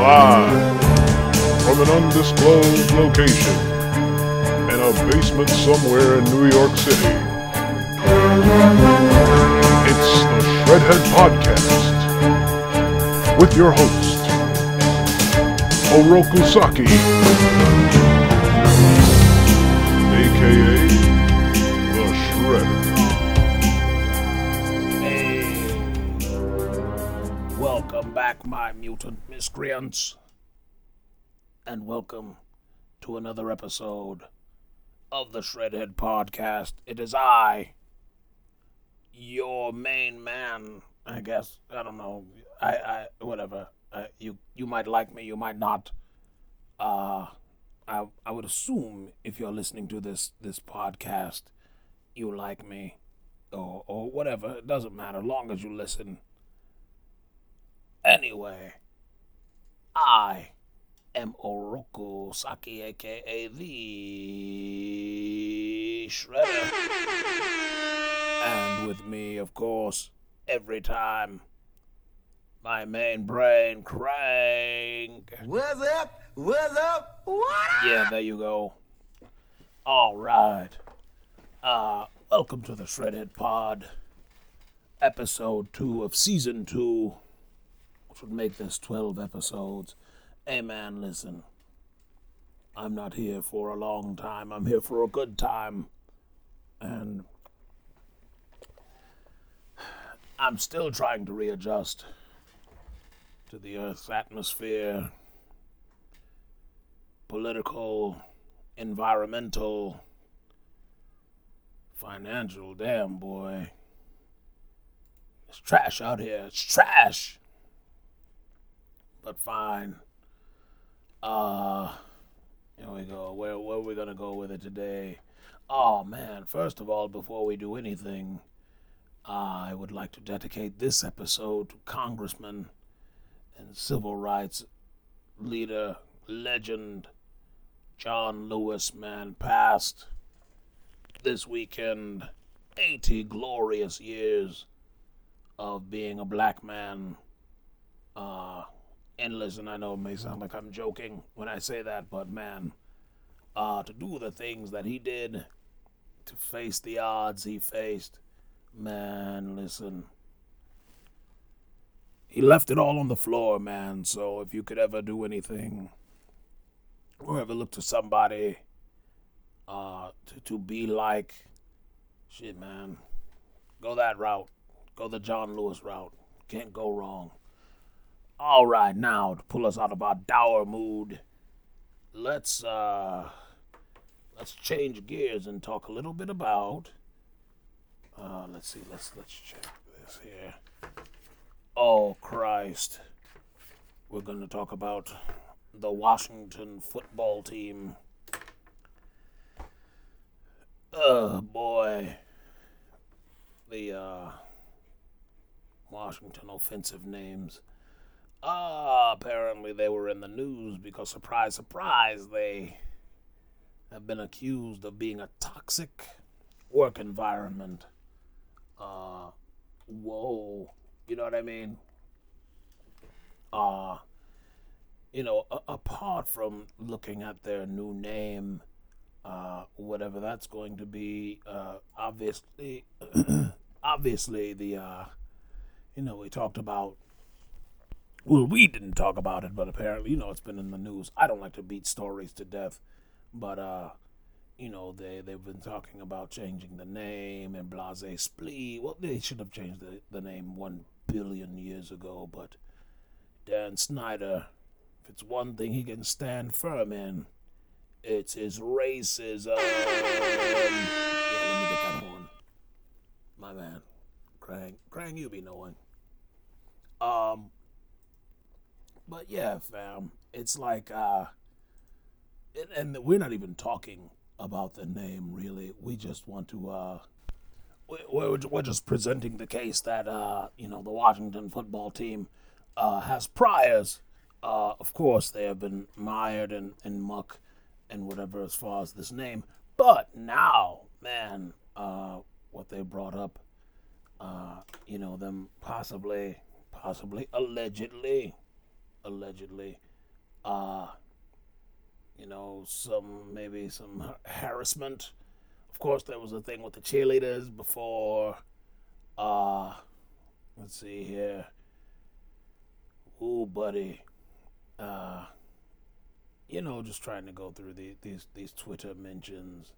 Live from an undisclosed location in a basement somewhere in New York City. It's the Shredhead Podcast with your host, Oroku Saki, aka miscreants, and welcome to another episode of the Shredhead Podcast. It is I, your main man. I guess I don't know. I, I whatever. Uh, you you might like me, you might not. Uh, I I would assume if you're listening to this this podcast, you like me, or or whatever. It doesn't matter, long as you listen. Anyway, I am Oroku Saki, aka the Shredder. And with me, of course, every time, my main brain Krang. What's up? What's up? What? Yeah, there you go. All right. Uh, welcome to the Shredhead Pod, episode two of season two, would make this 12 episodes. Hey, man, listen. I'm not here for a long time. I'm here for a good time. And I'm still trying to readjust to the Earth's atmosphere, political, environmental, financial. Damn, boy. It's trash out here. It's trash. But fine. Uh, here we go. Where, where are we going to go with it today? Oh, man. First of all, before we do anything, I would like to dedicate this episode to Congressman and civil rights leader, legend, John Lewis, man, passed this weekend 80 glorious years of being a black man. Uh, and listen, I know it may sound like I'm joking when I say that, but man, uh, to do the things that he did, to face the odds he faced, man, listen. He left it all on the floor, man. So if you could ever do anything, or ever look to somebody uh, to, to be like, shit, man, go that route. Go the John Lewis route. Can't go wrong. All right, now to pull us out of our dour mood, let's uh, let's change gears and talk a little bit about. Uh, let's see. Let's let's check this here. Oh Christ, we're gonna talk about the Washington football team. Oh boy, the uh, Washington offensive names. Ah, apparently they were in the news because, surprise, surprise, they have been accused of being a toxic work environment. Uh, whoa, you know what I mean? Uh, you know, a- apart from looking at their new name, uh, whatever that's going to be, uh, obviously, obviously the, uh, you know, we talked about well, we didn't talk about it, but apparently, you know, it's been in the news. I don't like to beat stories to death, but uh, you know, they they've been talking about changing the name and blase splee. Well, they should have changed the, the name one billion years ago, but Dan Snyder, if it's one thing he can stand firm in, it's his racism. Yeah, let me get that. My man, Krang, Krang, you be knowing. Um, but yeah, fam, it's like, uh, and, and we're not even talking about the name really. We just want to, uh, we- we're, we're just presenting the case that, uh, you know, the Washington football team, uh, has priors. Uh, of course, they have been mired in, in muck and whatever as far as this name. But now, man, uh, what they brought up, uh, you know, them possibly, possibly, allegedly, allegedly uh, you know, some maybe some harassment. Of course, there was a thing with the cheerleaders before. Uh, let's see here. Ooh, buddy. Uh, you know, just trying to go through the, these these Twitter mentions.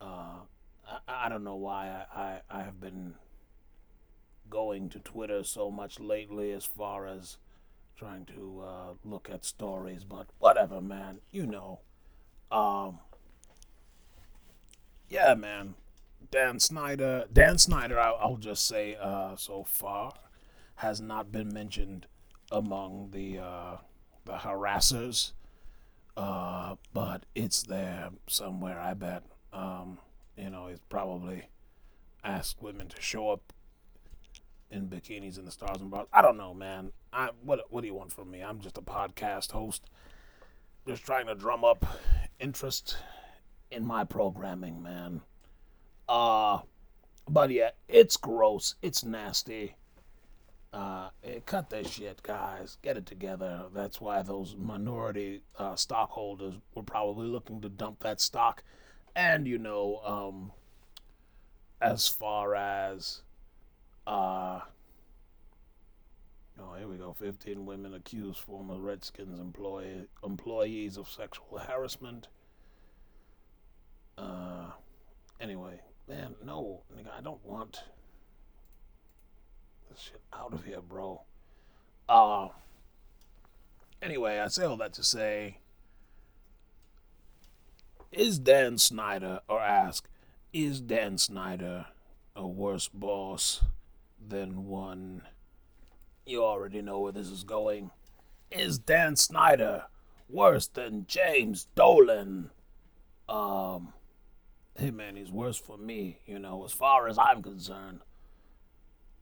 Uh, I, I don't know why I, I, I have been going to Twitter so much lately as far as trying to uh, look at stories, but whatever, man. You know. Um, yeah, man. Dan Snyder, Dan Snyder, I'll, I'll just say uh, so far, has not been mentioned among the uh, the harassers, uh, but it's there somewhere. I bet. Um, you know, he's probably asked women to show up in bikinis and the stars and bars. I don't know, man. I what what do you want from me? I'm just a podcast host, just trying to drum up interest in my programming, man. Uh but yeah, it's gross. It's nasty. Uh, eh, cut that shit, guys. Get it together. That's why those minority uh, stockholders were probably looking to dump that stock. And you know, um, as far as uh, oh, here we go. 15 women accused former Redskins employee, employees of sexual harassment. Uh, anyway, man, no, nigga, I don't want this shit out of here, bro. Uh, anyway, I say all that to say, is Dan Snyder, or ask, is Dan Snyder a worse boss than one? You already know where this is going. Is Dan Snyder worse than James Dolan? Um, hey man, he's worse for me, you know, as far as I'm concerned.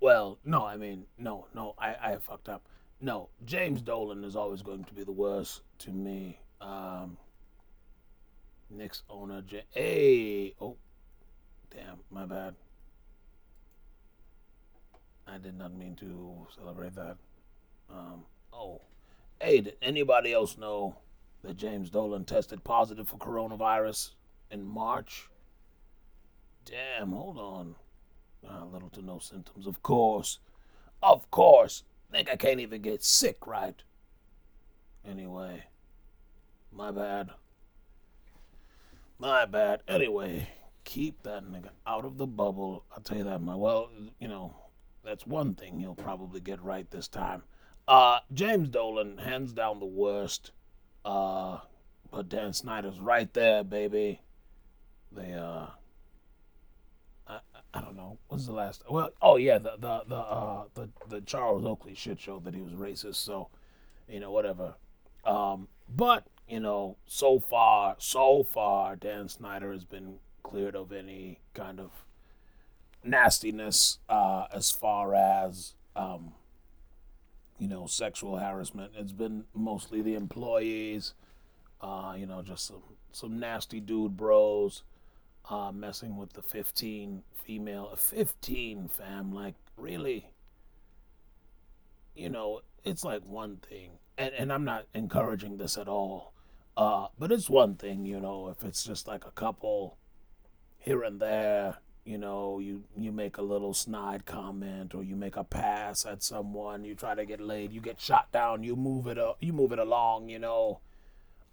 Well, no, I mean, no, no, I, I fucked up. No, James Dolan is always going to be the worst to me. Um, Knicks owner, J- hey, oh, damn, my bad. I did not mean to celebrate that. Um, oh, hey, did anybody else know that James Dolan tested positive for coronavirus in March? Damn, hold on. Uh, little to no symptoms, of course. Of course. Think I can't even get sick, right? Anyway, my bad. My bad. Anyway, keep that nigga out of the bubble. I'll tell you that, my well, you know, that's one thing he'll probably get right this time. Uh, James Dolan, hands down the worst. Uh, but Dan Snyder's right there, baby. They uh, I, I don't know. When's the last? Well, oh yeah, the the the uh the the Charles Oakley shit show that he was racist. So, you know, whatever. Um, but you know, so far, so far, Dan Snyder has been cleared of any kind of nastiness uh, as far as um, you know sexual harassment. It's been mostly the employees, uh, you know, just some some nasty dude bros uh, messing with the 15 female 15 fam like really you know it's like one thing and, and i'm not encouraging this at all uh, but it's one thing you know if it's just like a couple here and there you know, you you make a little snide comment or you make a pass at someone, you try to get laid, you get shot down, you move it up, you move it along, you know.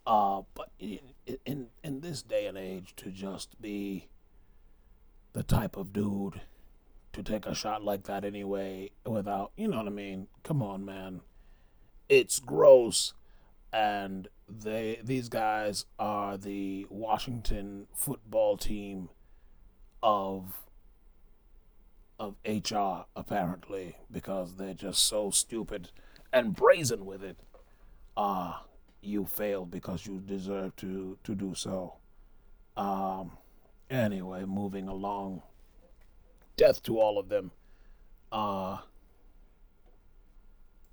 Uh, but in, in in this day and age, to just be the type of dude to take a shot like that anyway, without, you know what I mean? Come on, man, it's gross, and they these guys are the Washington football team of of HR apparently because they're just so stupid and brazen with it. Ah, uh, you failed because you deserve to to do so. Um anyway, moving along. Death to all of them. Uh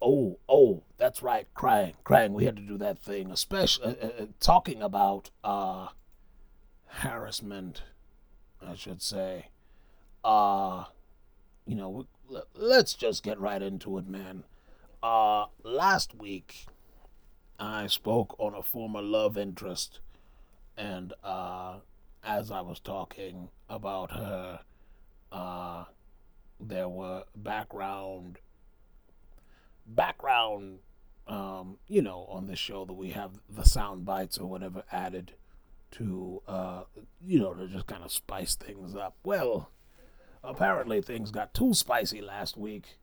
Oh, oh, that's right, Krang, Krang. We had to do that thing, especially uh, uh, talking about uh harassment I should say. Uh, you know, let's just get right into it, man. Uh, last week, I spoke on a former love interest, and uh, as I was talking about her, uh, there were background background um, you know on the show that we have the sound bites or whatever added to uh, you know to just kind of spice things up well apparently things got too spicy last week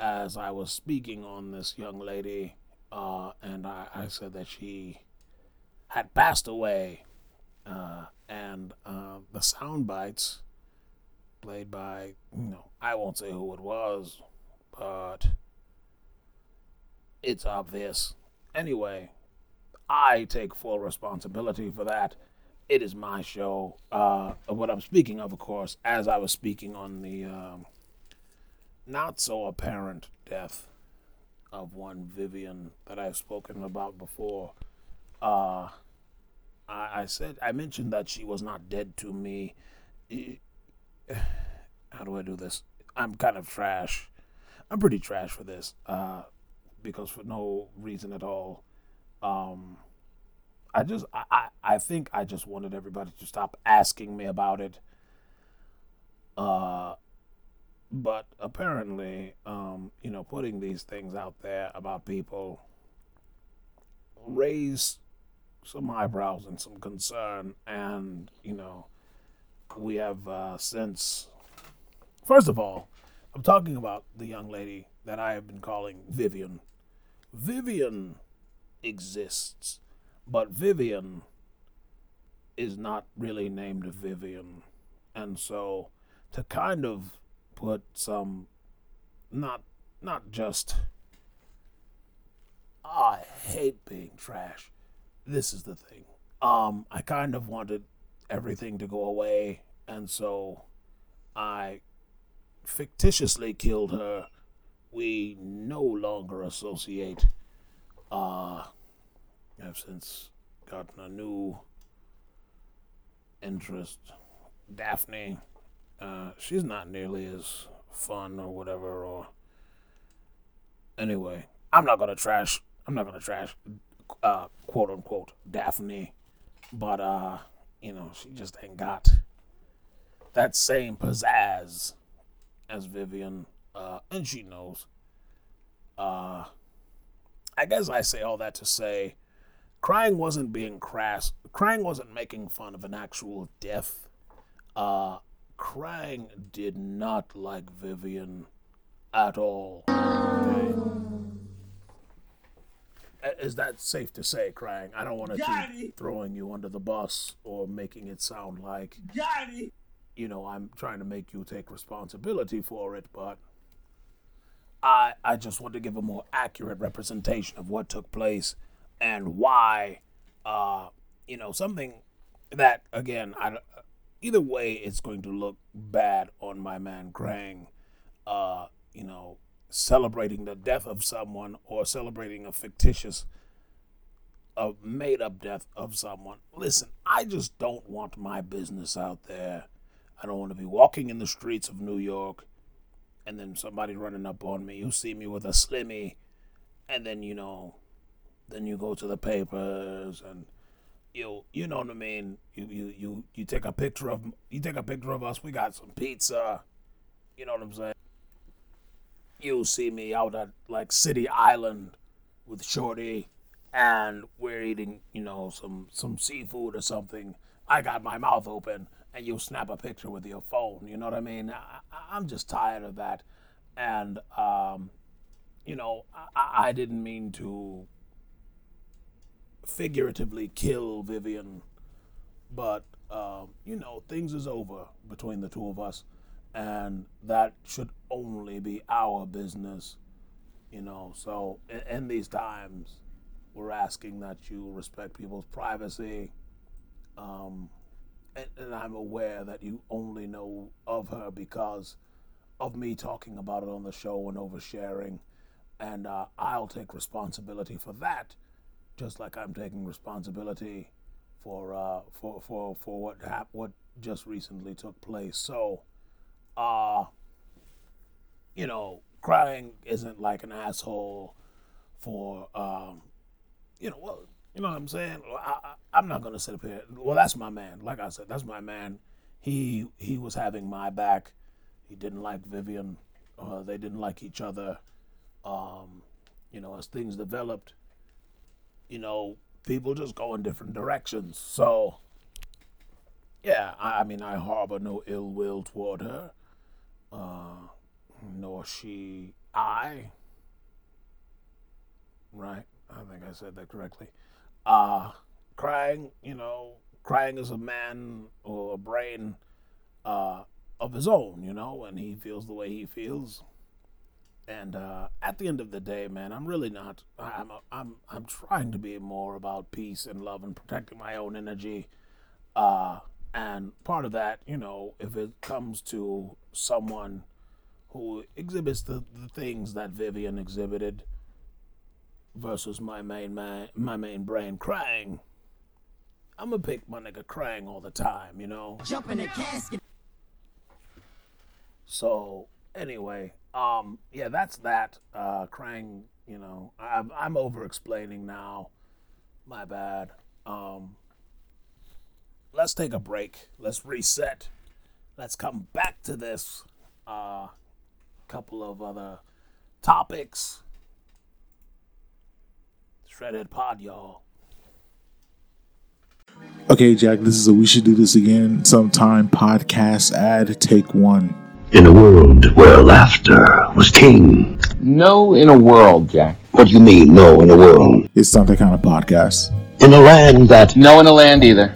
as i was speaking on this young lady uh, and I, I said that she had passed away uh, and uh, the sound bites played by you know I won't say who it was, but it's obvious. Anyway, I take full responsibility for that. It is my show. Uh, what I'm speaking of, of course, as I was speaking on the um, not so apparent death of one Vivian that I've spoken about before. Uh, I, I said I mentioned that she was not dead to me. How do I do this? I'm kind of trash. I'm pretty trash for this, uh, because for no reason at all. Um, I just I, I, think I just wanted everybody to stop asking me about it. Uh, but apparently, um, you know, putting these things out there about people raise some eyebrows and some concern, and you know, we have uh, since. First of all, I'm talking about the young lady that I have been calling Vivian. Vivian exists, but Vivian is not really named Vivian. And so to kind of put some not not just I hate being trash. This is the thing. Um I kind of wanted everything to go away and so I fictitiously killed her. We no longer associate uh I've since gotten a new interest. Daphne uh, she's not nearly as fun or whatever. Or anyway, I'm not gonna trash. I'm not gonna trash, uh, quote unquote, Daphne, but uh, you know, she just ain't got that same pizzazz as Vivian, uh, and she knows. Uh, I guess I say all that to say, Krang wasn't being crass. Krang wasn't making fun of an actual death. Uh, Krang did not like Vivian at all. Okay. Is that safe to say, Krang? I don't want to keep throwing you under the bus or making it sound like, you know, I'm trying to make you take responsibility for it, but I I just want to give a more accurate representation of what took place and why. Uh, you know, something that again I either way, it's going to look bad on my man Krang. Uh, you know, celebrating the death of someone or celebrating a fictitious, a made up death of someone. Listen, I just don't want my business out there. I don't want to be walking in the streets of New York and then somebody running up on me. You see me with a slimmy, and then, you know, then you go to the papers and you you know what I mean. You you you you take a picture of you take a picture of us. We got some pizza. You know what I'm saying. You see me out at like City Island with Shorty, and we're eating you know some some seafood or something. I got my mouth open, and you snap a picture with your phone. You know what I mean? I, I'm just tired of that, and um, you know I, I didn't mean to figuratively kill Vivian, but uh, you know things is over between the two of us, and that should only be our business. You know, so in, in these times, we're asking that you respect people's privacy. Um, and, and I'm aware that you only know of her because of me talking about it on the show and oversharing, and uh, I'll take responsibility for that just like I'm taking responsibility for uh, for for for what hap- what just recently took place. So, uh, you know, Krang isn't like an asshole for um, you know, well, you know what I'm saying. I, I'm not gonna sit up here. Well, that's my man. Like I said, that's my man. He he was having my back. He didn't like Vivian. Uh, they didn't like each other. Um, you know, as things developed, you know, people just go in different directions. So, yeah, I, I mean, I harbor no ill will toward her, uh, nor she I. Right, I think I said that correctly. Uh, Krang, you know, Krang is a man or a brain uh, of his own, you know, and he feels the way he feels. And uh, at the end of the day, man, I'm really not. I'm I'm I'm trying to be more about peace and love and protecting my own energy. Uh, and part of that, you know, if it comes to someone who exhibits the, the things that Vivian exhibited versus my main man, my main brain Krang, I'm gonna pick my nigga Krang all the time, you know. Jump in the casket. So anyway, um, yeah, that's that. Uh, Krang, you know, I'm I'm over explaining now. My bad. Um, let's take a break. Let's reset. Let's come back to this. Uh, couple of other topics. Shredhead Pod, y'all. Okay, Jack, this is a We Should Do This Again Sometime podcast ad. Take one. In a world where laughter was king. No, in a world, Jack. What do you mean, no, in a world? It's not that kind of podcast. In a land that, No in a land either.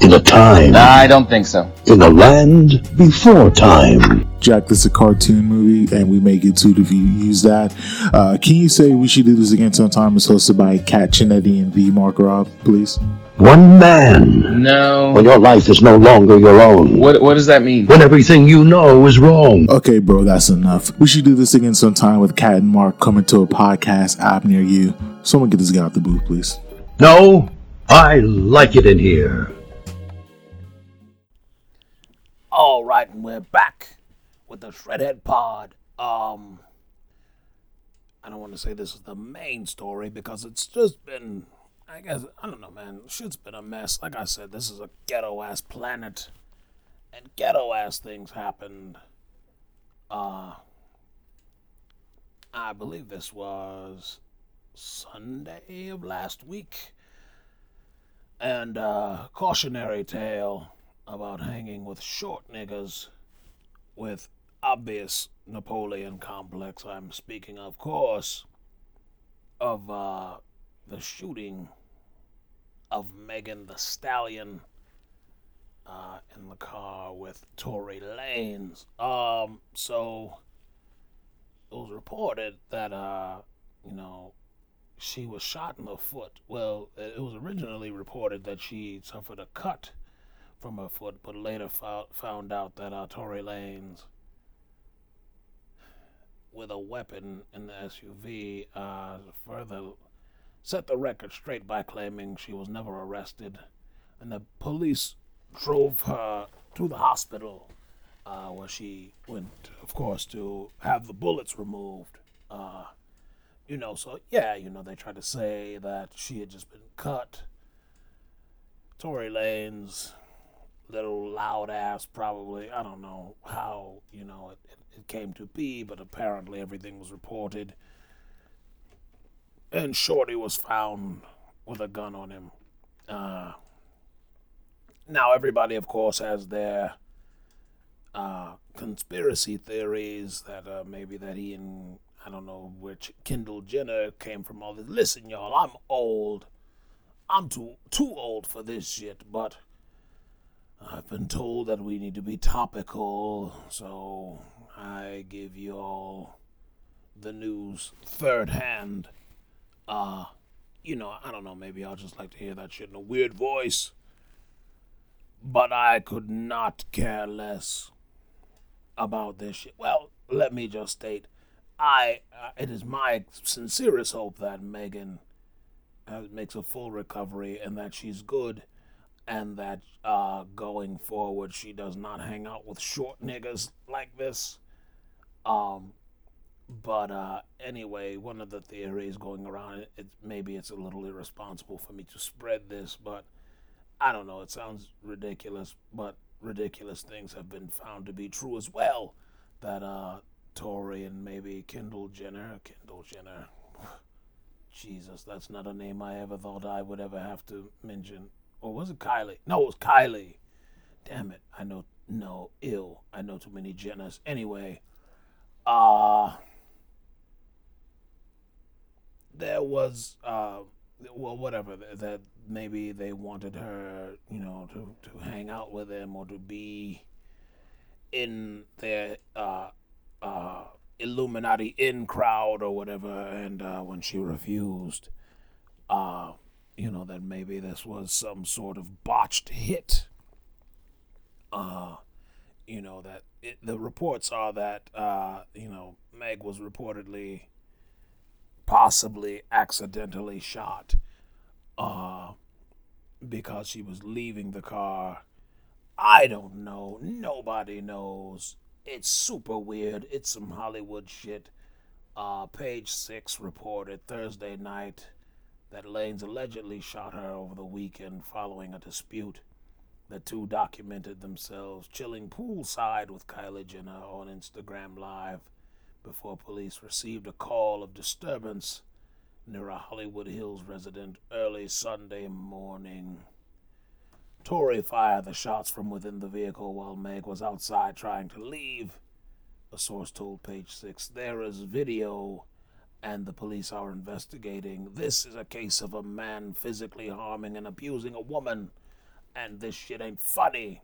In a time, I don't think so. in a land before time. Jack, this is a cartoon movie, and we may get sued if you use that. Uh, can you say We Should Do This Again Sometime It's hosted by Kat Chinetti and V. Mark Rob, please? One man. No. When your life is no longer your own. What What does that mean? When everything you know is wrong. Okay, bro, that's enough. We should do this again sometime with Kat and Mark coming to a podcast app near you. Someone get this guy out the booth, please. No, I like it in here. Right, and we're back with the Shredhead Pod. Um, I don't want to say this is the main story because it's just been, I guess, I don't know, man. Shit's been a mess. Like I said, this is a ghetto ass planet, and ghetto ass things happened. Uh, I believe this was Sunday of last week. And uh, cautionary tale about hanging with short niggas with obvious Napoleon complex. I'm speaking, of course, of uh, the shooting of Megan Thee Stallion uh, in the car with Tory Lanez. Um, so it was reported that uh, you know she was shot in the foot. Well, it was originally reported that she suffered a cut from her foot, but later fou- found out that uh, Tory Lanez, with a weapon in the SUV, uh, further set the record straight by claiming she was never arrested, and the police drove her to the hospital, uh, where she went, of course, to have the bullets removed. Uh, you know, so yeah, you know, they tried to say that she had just been cut. Tory Lanez, little loud ass, probably. I don't know how, you know, it, it, it came to be, but apparently everything was reported. And Shorty was found with a gun on him. Uh, now, everybody, of course, has their uh, conspiracy theories that uh, maybe that he and I don't know which Kendall Jenner came from all this. Listen, y'all, I'm old. I'm too too old for this shit, but I've been told that we need to be topical, so I give you all the news third hand. Uh, you know, I don't know, maybe I'll just like to hear that shit in a weird voice. But I could not care less about this shit. Well, let me just state I uh, it is my sincerest hope that Megan uh, makes a full recovery and that she's good and that uh, going forward she does not hang out with short niggas like this. Um, but uh, anyway, one of the theories going around, it, maybe it's a little irresponsible for me to spread this, but I don't know. It sounds ridiculous, but ridiculous things have been found to be true as well. That uh, Tory and maybe Kendall Jenner, Kendall Jenner. Jesus, that's not a name I ever thought I would ever have to mention. Or was it Kylie? No, it was Kylie. Damn it. I know, no, ill. I know too many Jenners. Anyway, uh, there was, uh, well, whatever, that maybe they wanted her, you know, to, to hang out with him or to be in their, uh, uh, Illuminati in crowd or whatever, and uh, when she refused, uh, you know, that maybe this was some sort of botched hit. Uh, you know that it, the reports are that uh, you know Meg was reportedly, possibly accidentally shot, uh, because she was leaving the car. I don't know. Nobody knows it's super weird. It's some Hollywood shit. Uh, page six reported Thursday night that Lanez allegedly shot her over the weekend following a dispute. The two documented themselves chilling poolside with Kylie Jenner on Instagram Live before police received a call of disturbance near a Hollywood Hills resident early Sunday morning. Tory fired the shots from within the vehicle while Meg was outside trying to leave. A source told Page Six there is video and the police are investigating. This is a case of a man physically harming and abusing a woman, and this shit ain't funny.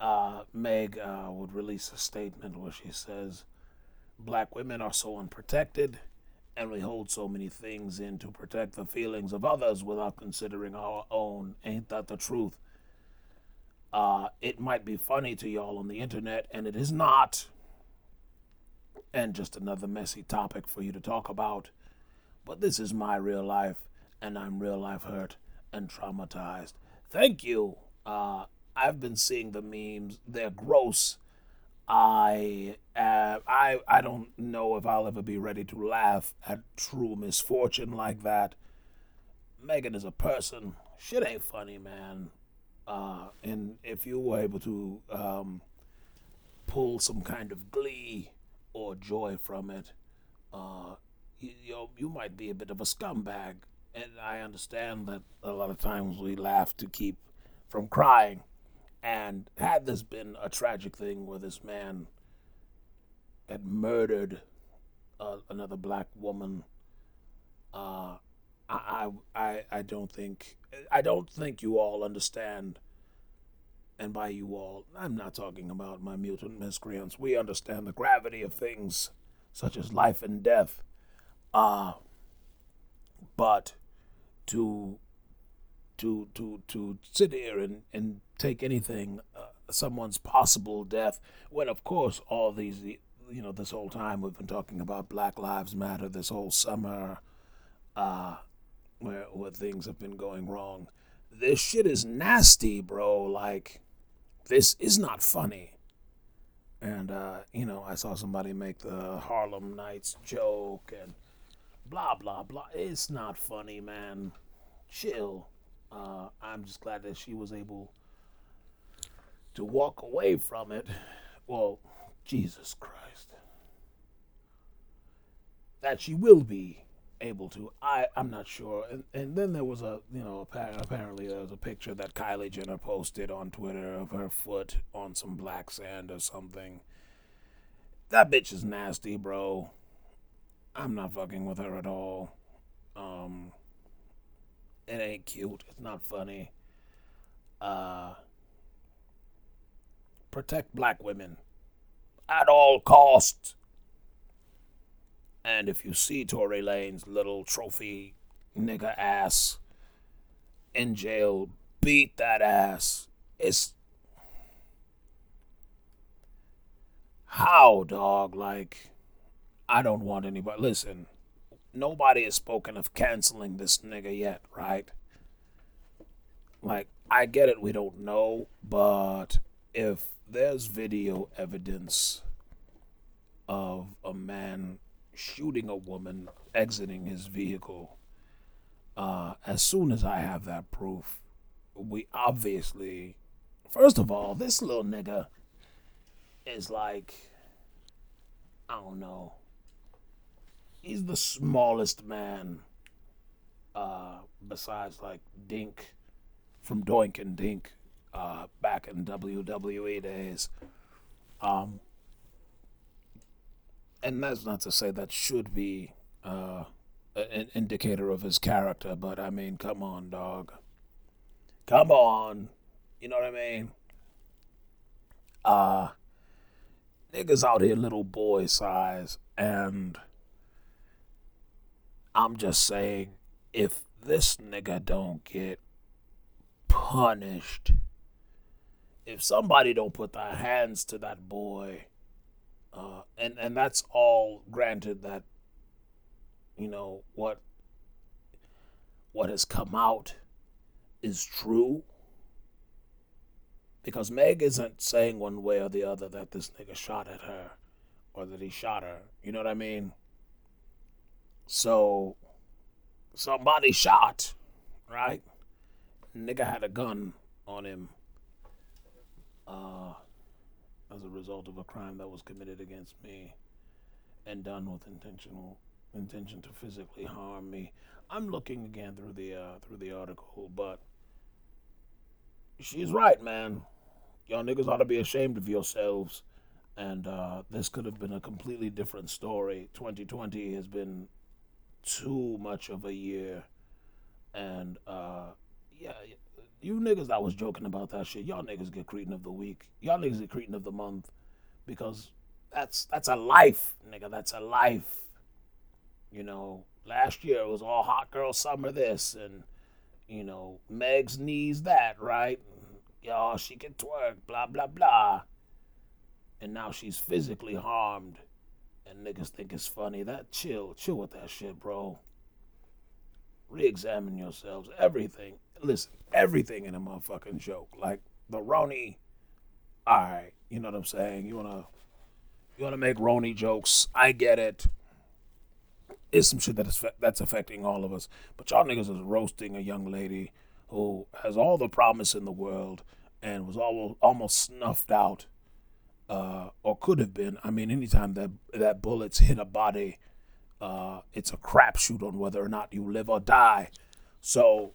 Uh, Meg uh, would release a statement where she says, Black women are so unprotected, and we hold so many things in to protect the feelings of others without considering our own. Ain't that the truth? Uh, it might be funny to y'all on the internet, and it is not. And just another messy topic for you to talk about. But this is my real life, and I'm real life hurt and traumatized. Thank you. Uh, I've been seeing the memes. They're gross. I uh, I I don't know if I'll ever be ready to laugh at true misfortune like that. Megan is a person. Shit ain't funny, man. Uh, and if you were able to um, pull some kind of glee or joy from it, uh, you, you, know, you might be a bit of a scumbag. And I understand that a lot of times we laugh to keep from crying. And had this been a tragic thing where this man had murdered uh, another black woman, uh, I, I, I don't think I don't think you all understand. And by you all, I'm not talking about my mutant miscreants. We understand the gravity of things such as life and death. Uh, but to to to to sit here and, and take anything uh, someone's possible death when of course all these you know this whole time we've been talking about black lives matter this whole summer uh where where things have been going wrong this shit is nasty bro like this is not funny and uh you know i saw somebody make the harlem nights joke and blah blah blah it's not funny man chill uh, I'm just glad that she was able to walk away from it. Well, Jesus Christ. That she will be able to. I, I'm not sure. And, and then there was a, you know, apparently there was a picture that Kylie Jenner posted on Twitter of her foot on some black sand or something. That bitch is nasty, bro. I'm not fucking with her at all. Um, it ain't cute. It's not funny. Uh, protect black women at all costs. And if you see Tory Lanez little trophy nigga ass in jail, beat that ass. It's how, dog? Like, I don't want anybody. Listen, nobody has spoken of canceling this nigga yet, right? Like, I get it, we don't know, but if there's video evidence of a man shooting a woman exiting his vehicle. Uh, as soon as I have that proof, we obviously, first of all, this little nigga is like, I don't know. He's the smallest man, uh, besides like Dink from Doink and Dink, uh, back in WWE days. Um, and that's not to say that should be uh, an indicator of his character, but I mean, come on, dog. Come on. You know what I mean? Uh, niggas out here little boy size, and I'm just saying, if this nigga don't get punished, if somebody don't put their hands to that boy, uh, and and that's all granted that you know what what has come out is true because Meg isn't saying one way or the other that this nigga shot at her or that he shot her. You know what I mean? So somebody shot, right? Nigga had a gun on him. Uh as a result of a crime that was committed against me and done with intentional intention to physically harm me. I'm looking again through the uh, through the article, but she's right, man. Y'all niggas ought to be ashamed of yourselves. And uh, this could have been a completely different story. 2020 has been too much of a year, and uh, yeah, you niggas that was joking about that shit, y'all niggas get Cretin of the week. Y'all niggas get Cretin of the month because that's that's a life, nigga. That's a life. You know, last year it was all hot girl summer this and you know, Meg's knees that, right? Y'all, she can twerk, blah blah blah. And now she's physically harmed and niggas think it's funny. That chill, chill with that shit, bro. Re-examine yourselves. Everything, listen, everything in a motherfucking joke. Like the Roni. All right, you know what I'm saying. You wanna, you wanna make Roni jokes. I get it. It's some shit that is that's affecting all of us. But y'all niggas is roasting a young lady who has all the promise in the world and was almost almost snuffed out, uh, or could have been. I mean, anytime that that bullets hit a body, uh, it's a crapshoot on whether or not you live or die. So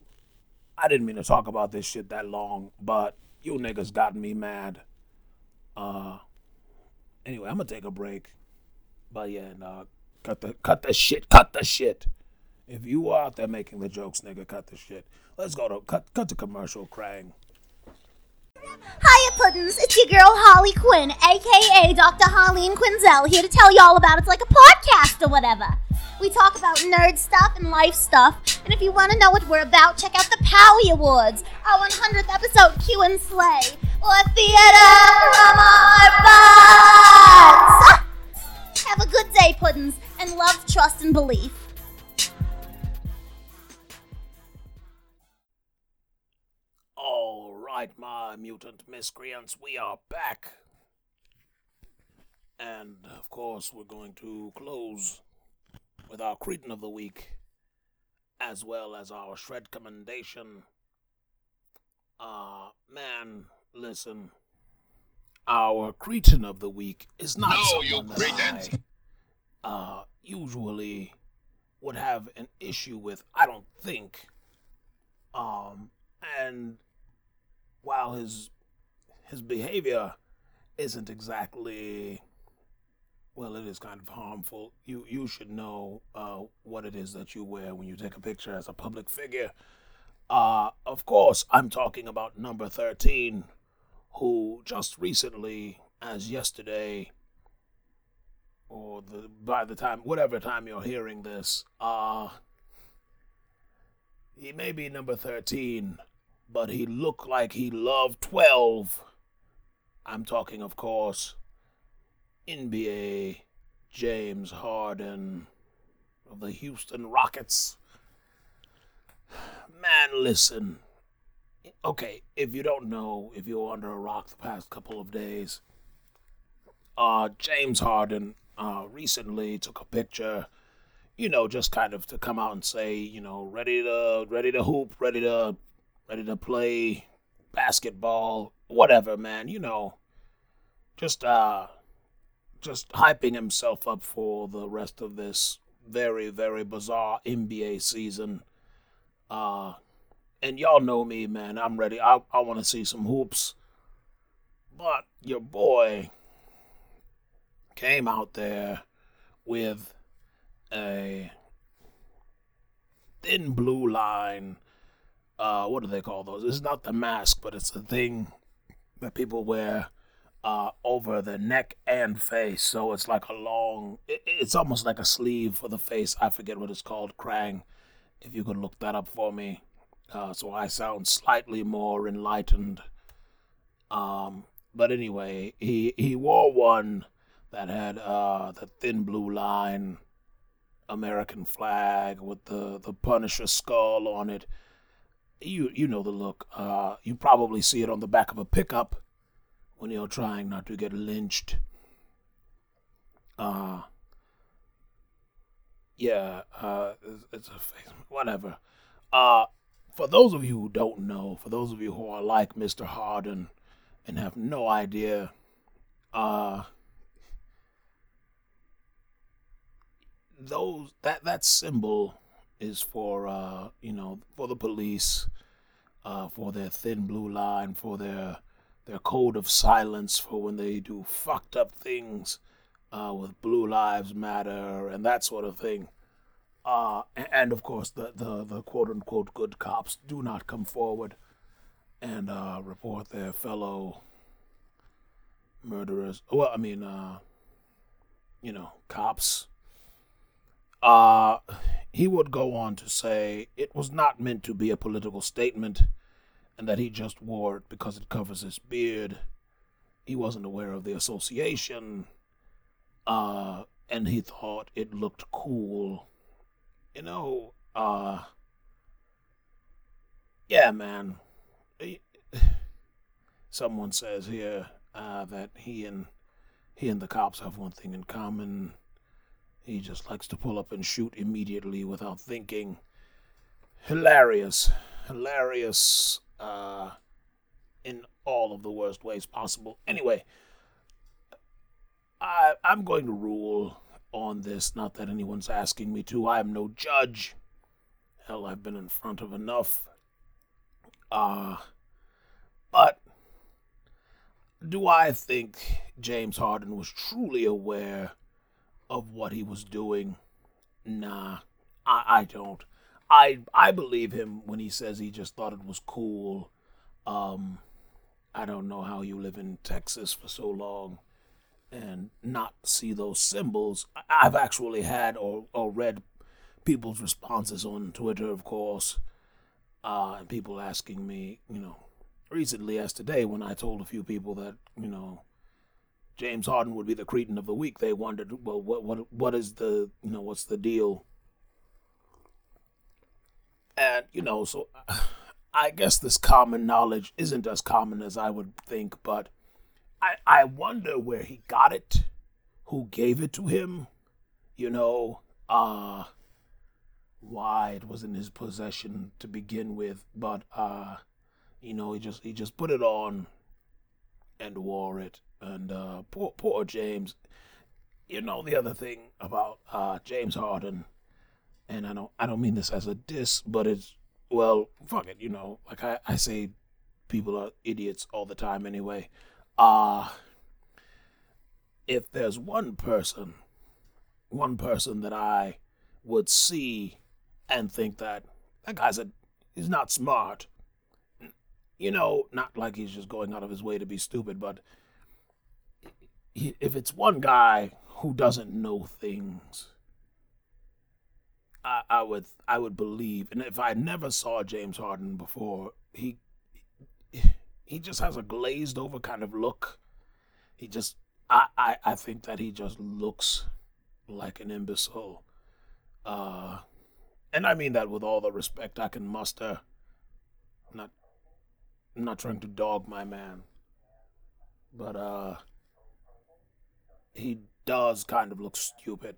I didn't mean to talk about this shit that long, but you niggas got me mad. Uh, anyway, I'm gonna take a break. But yeah, nah, cut the cut the shit, cut the shit. If you are out there making the jokes, nigga, cut the shit. Let's go to cut cut the commercial, Krang. Hiya, Puddins. It's your girl Holly Quinn, aka Dr. And Quinzel, here to tell y'all about it's like a podcast or whatever. We talk about nerd stuff and life stuff, and if you want to know what we're about, check out the Powie Awards, our 100th episode, Q and Slay, or Theater from Our Butts. Have a good day, Puddins, and love, trust, and belief. Right, my mutant miscreants, we are back. And of course, we're going to close with our Cretin of the Week, as well as our Shred Commendation. Uh, man, listen. Our Cretin of the Week is not No, you someone that I uh, usually would have an issue with, I don't think. Um, and while his his behavior isn't exactly well, it is kind of harmful. You you should know uh, what it is that you wear when you take a picture as a public figure. Uh, of course, I'm talking about number thirteen, who just recently, as yesterday, or the by the time whatever time you're hearing this, uh, he may be number thirteen, but he looked like he loved twelve. I'm talking, of course, NBA James Harden of the Houston Rockets. Man, listen. Okay, if you don't know, if you're under a rock the past couple of days, uh, James Harden, uh, recently took a picture, you know, just kind of to come out and say, you know, ready to ready to hoop, ready to ready to play basketball, whatever, man. You know, just uh, just hyping himself up for the rest of this very very bizarre NBA season. Uh, and y'all know me, man. I'm ready. I I want to see some hoops. But your boy came out there with a thin blue line. Uh, what do they call those? It's not the mask, but it's the thing that people wear uh, over the neck and face. So it's like a long, it, it's almost like a sleeve for the face. I forget what it's called, Krang. If you could look that up for me. Uh, so I sound slightly more enlightened. Um, but anyway, he he wore one that had uh, the thin blue line, American flag with the the Punisher skull on it. You you know the look. Uh, you probably see it on the back of a pickup when you're trying not to get lynched. Uh yeah, uh, it's, it's a face, whatever. Uh, for those of you who don't know, for those of you who are like Mr. Harden and have no idea, uh, those that that symbol is for uh, you know, for the police, uh, for their thin blue line, for their their code of silence for when they do fucked up things uh, with Blue Lives Matter and that sort of thing. Uh, and of course, the, the, the quote unquote good cops do not come forward and uh, report their fellow murderers. Well, I mean, uh, you know, cops. Uh, he would go on to say it was not meant to be a political statement and that he just wore it because it covers his beard. He wasn't aware of the association, uh, and he thought it looked cool. You know, uh, yeah, man. Someone says here uh, that he and he and the cops have one thing in common. He just likes to pull up and shoot immediately without thinking. Hilarious, hilarious uh, in all of the worst ways possible. Anyway, I, I'm going to rule on this. Not that anyone's asking me to. I am no judge. Hell, I've been in front of enough. Uh, but do I think James Harden was truly aware of what he was doing? Nah, I, I don't. I I believe him when he says he just thought it was cool. Um, I don't know how you live in Texas for so long and not see those symbols. I've actually had or, or read people's responses on Twitter, of course, uh, and people asking me, you know, recently as today when I told a few people that, you know, James Harden would be the Cretin of the week, they wondered, well, what what what is the you know what's the deal? And, you know, so I guess this common knowledge isn't as common as I would think, but I, I wonder where he got it, who gave it to him, you know, uh, why it was in his possession to begin with, but, uh, you know, he just, he just put it on and wore it. And, uh, poor, poor James, you know, the other thing about, uh, James Harden, and I don't I don't mean this as a diss, but it's well, fuck it, you know, like I, I say people are idiots all the time anyway. Uh if there's one person one person that I would see and think that that guy's a he's not smart. You know, not like he's just going out of his way to be stupid, but if it's one guy who doesn't know things, I, I would I would believe, and if I never saw James Harden before, he he just has a glazed over kind of look. He just I, I, I think that he just looks like an imbecile. Uh and I mean that with all the respect I can muster. I'm not I'm not trying to dog my man. But uh he does kind of look stupid.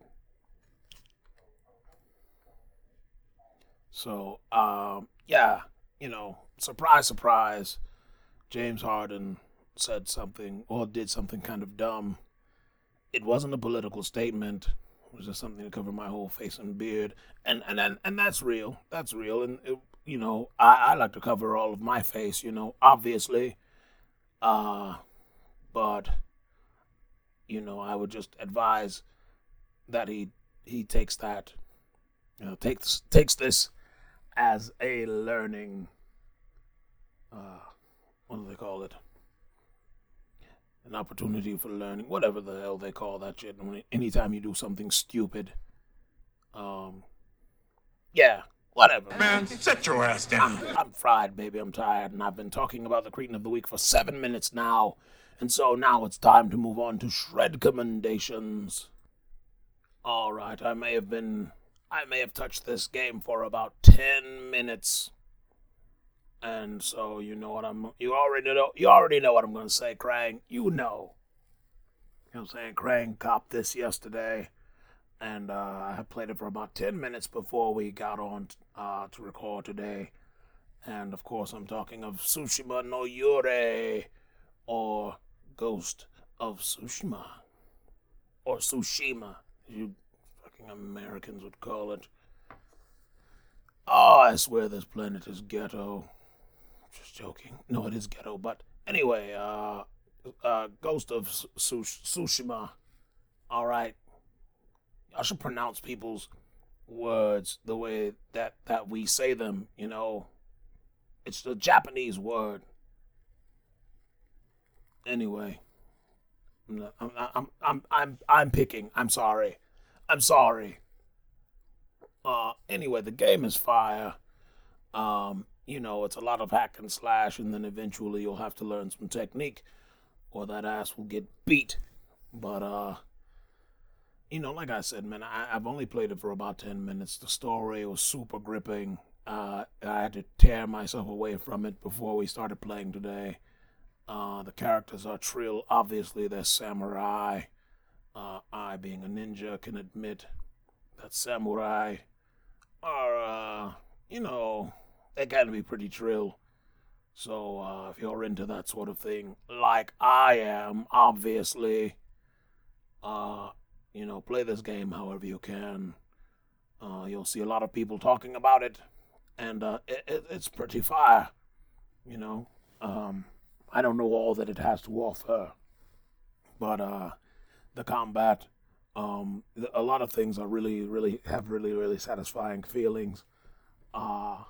So, um, yeah, you know, surprise, surprise, James Harden said something or did something kind of dumb. It wasn't a political statement. It was just something to cover my whole face and beard, and and and, and that's real. That's real, and it, you know, I, I like to cover all of my face. You know, obviously, uh, but you know, I would just advise that he he takes that, you know, takes takes this as a learning. Uh, what do they call it? An opportunity for learning, whatever the hell they call that shit. When- Anytime you do something stupid, um, yeah, whatever. Man, sit your ass down. I'm, I'm fried, baby. I'm tired, and I've been talking about the Cretin of the Week for seven minutes now. And so now it's time to move on to shred commendations. All right, I may have been, I may have touched this game for about ten minutes, and so you know what I'm, you already know, you already know what I'm going to say, Krang. You know. You know what I'm saying? Krang copped this yesterday and uh, I played it for about 10 minutes before we got on uh, to record today. And of course, I'm talking of Tsushima no Yure, or Ghost of Tsushima, or Tsushima, you fucking Americans would call it. Oh, I swear this planet is ghetto. Just joking. No, it is ghetto, but anyway, uh, uh, Ghost of Tsu- Tsushima. All right. I should pronounce people's words the way that that we say them. You know, it's the Japanese word. Anyway, I'm I'm I'm I'm I'm, I'm picking. I'm sorry. I'm sorry. Uh, anyway, the game is fire. Um, you know, it's a lot of hack and slash, and then eventually you'll have to learn some technique, or that ass will get beat. But uh you know, like I said, man, I, I've only played it for about 10 minutes. The story was super gripping. Uh, I had to tear myself away from it before we started playing today. Uh, the characters are trill. Obviously, they're samurai. Uh, I, being a ninja, can admit that samurai are, uh, you know, they can be pretty trill. So, uh, if you're into that sort of thing, like I am, obviously, uh, you know, play this game however you can. Uh, you'll see a lot of people talking about it, and uh, it, it, it's pretty fire. You know, um, I don't know all that it has to offer, but uh, the combat, um, a lot of things are really, really have really, really satisfying feelings. Uh,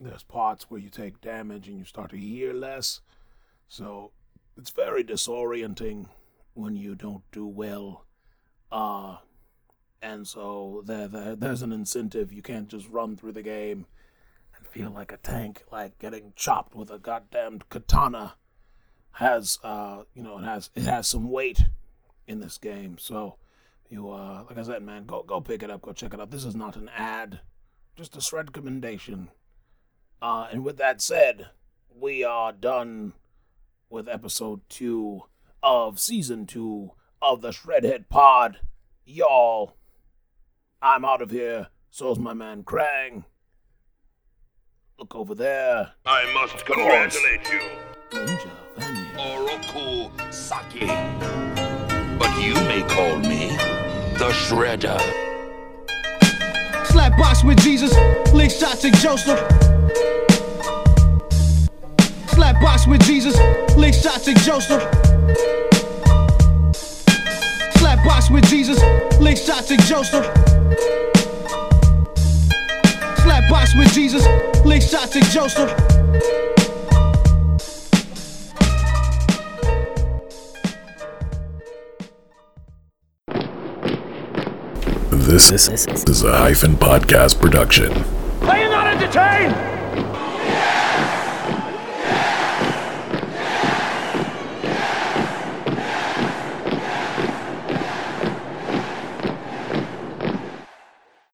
there's parts where you take damage and you start to hear less, so it's very disorienting when you don't do well. Uh, and so there, there, there's an incentive. You can't just run through the game and feel like a tank, like getting chopped with a goddamn katana. Has uh, you know, it has it has some weight in this game. So you uh, like I said, man, go go pick it up, go check it out. This is not an ad, just a shred recommendation. Uh, and with that said, we are done with episode two of season two of the Shredhead Pod. Y'all, I'm out of here. So's my man Krang. Look over there. I must congratulate you. Ninja. Oroku Saki. But you may call me the Shredder. Slap box with Jesus, lick shot to Joseph. Slap box with Jesus, lick shot to Joseph. Slap box with Jesus, lick shot to Joseph. Slap box with Jesus, lick shot to Joseph. This is a hyphen podcast production. Are you not entertained?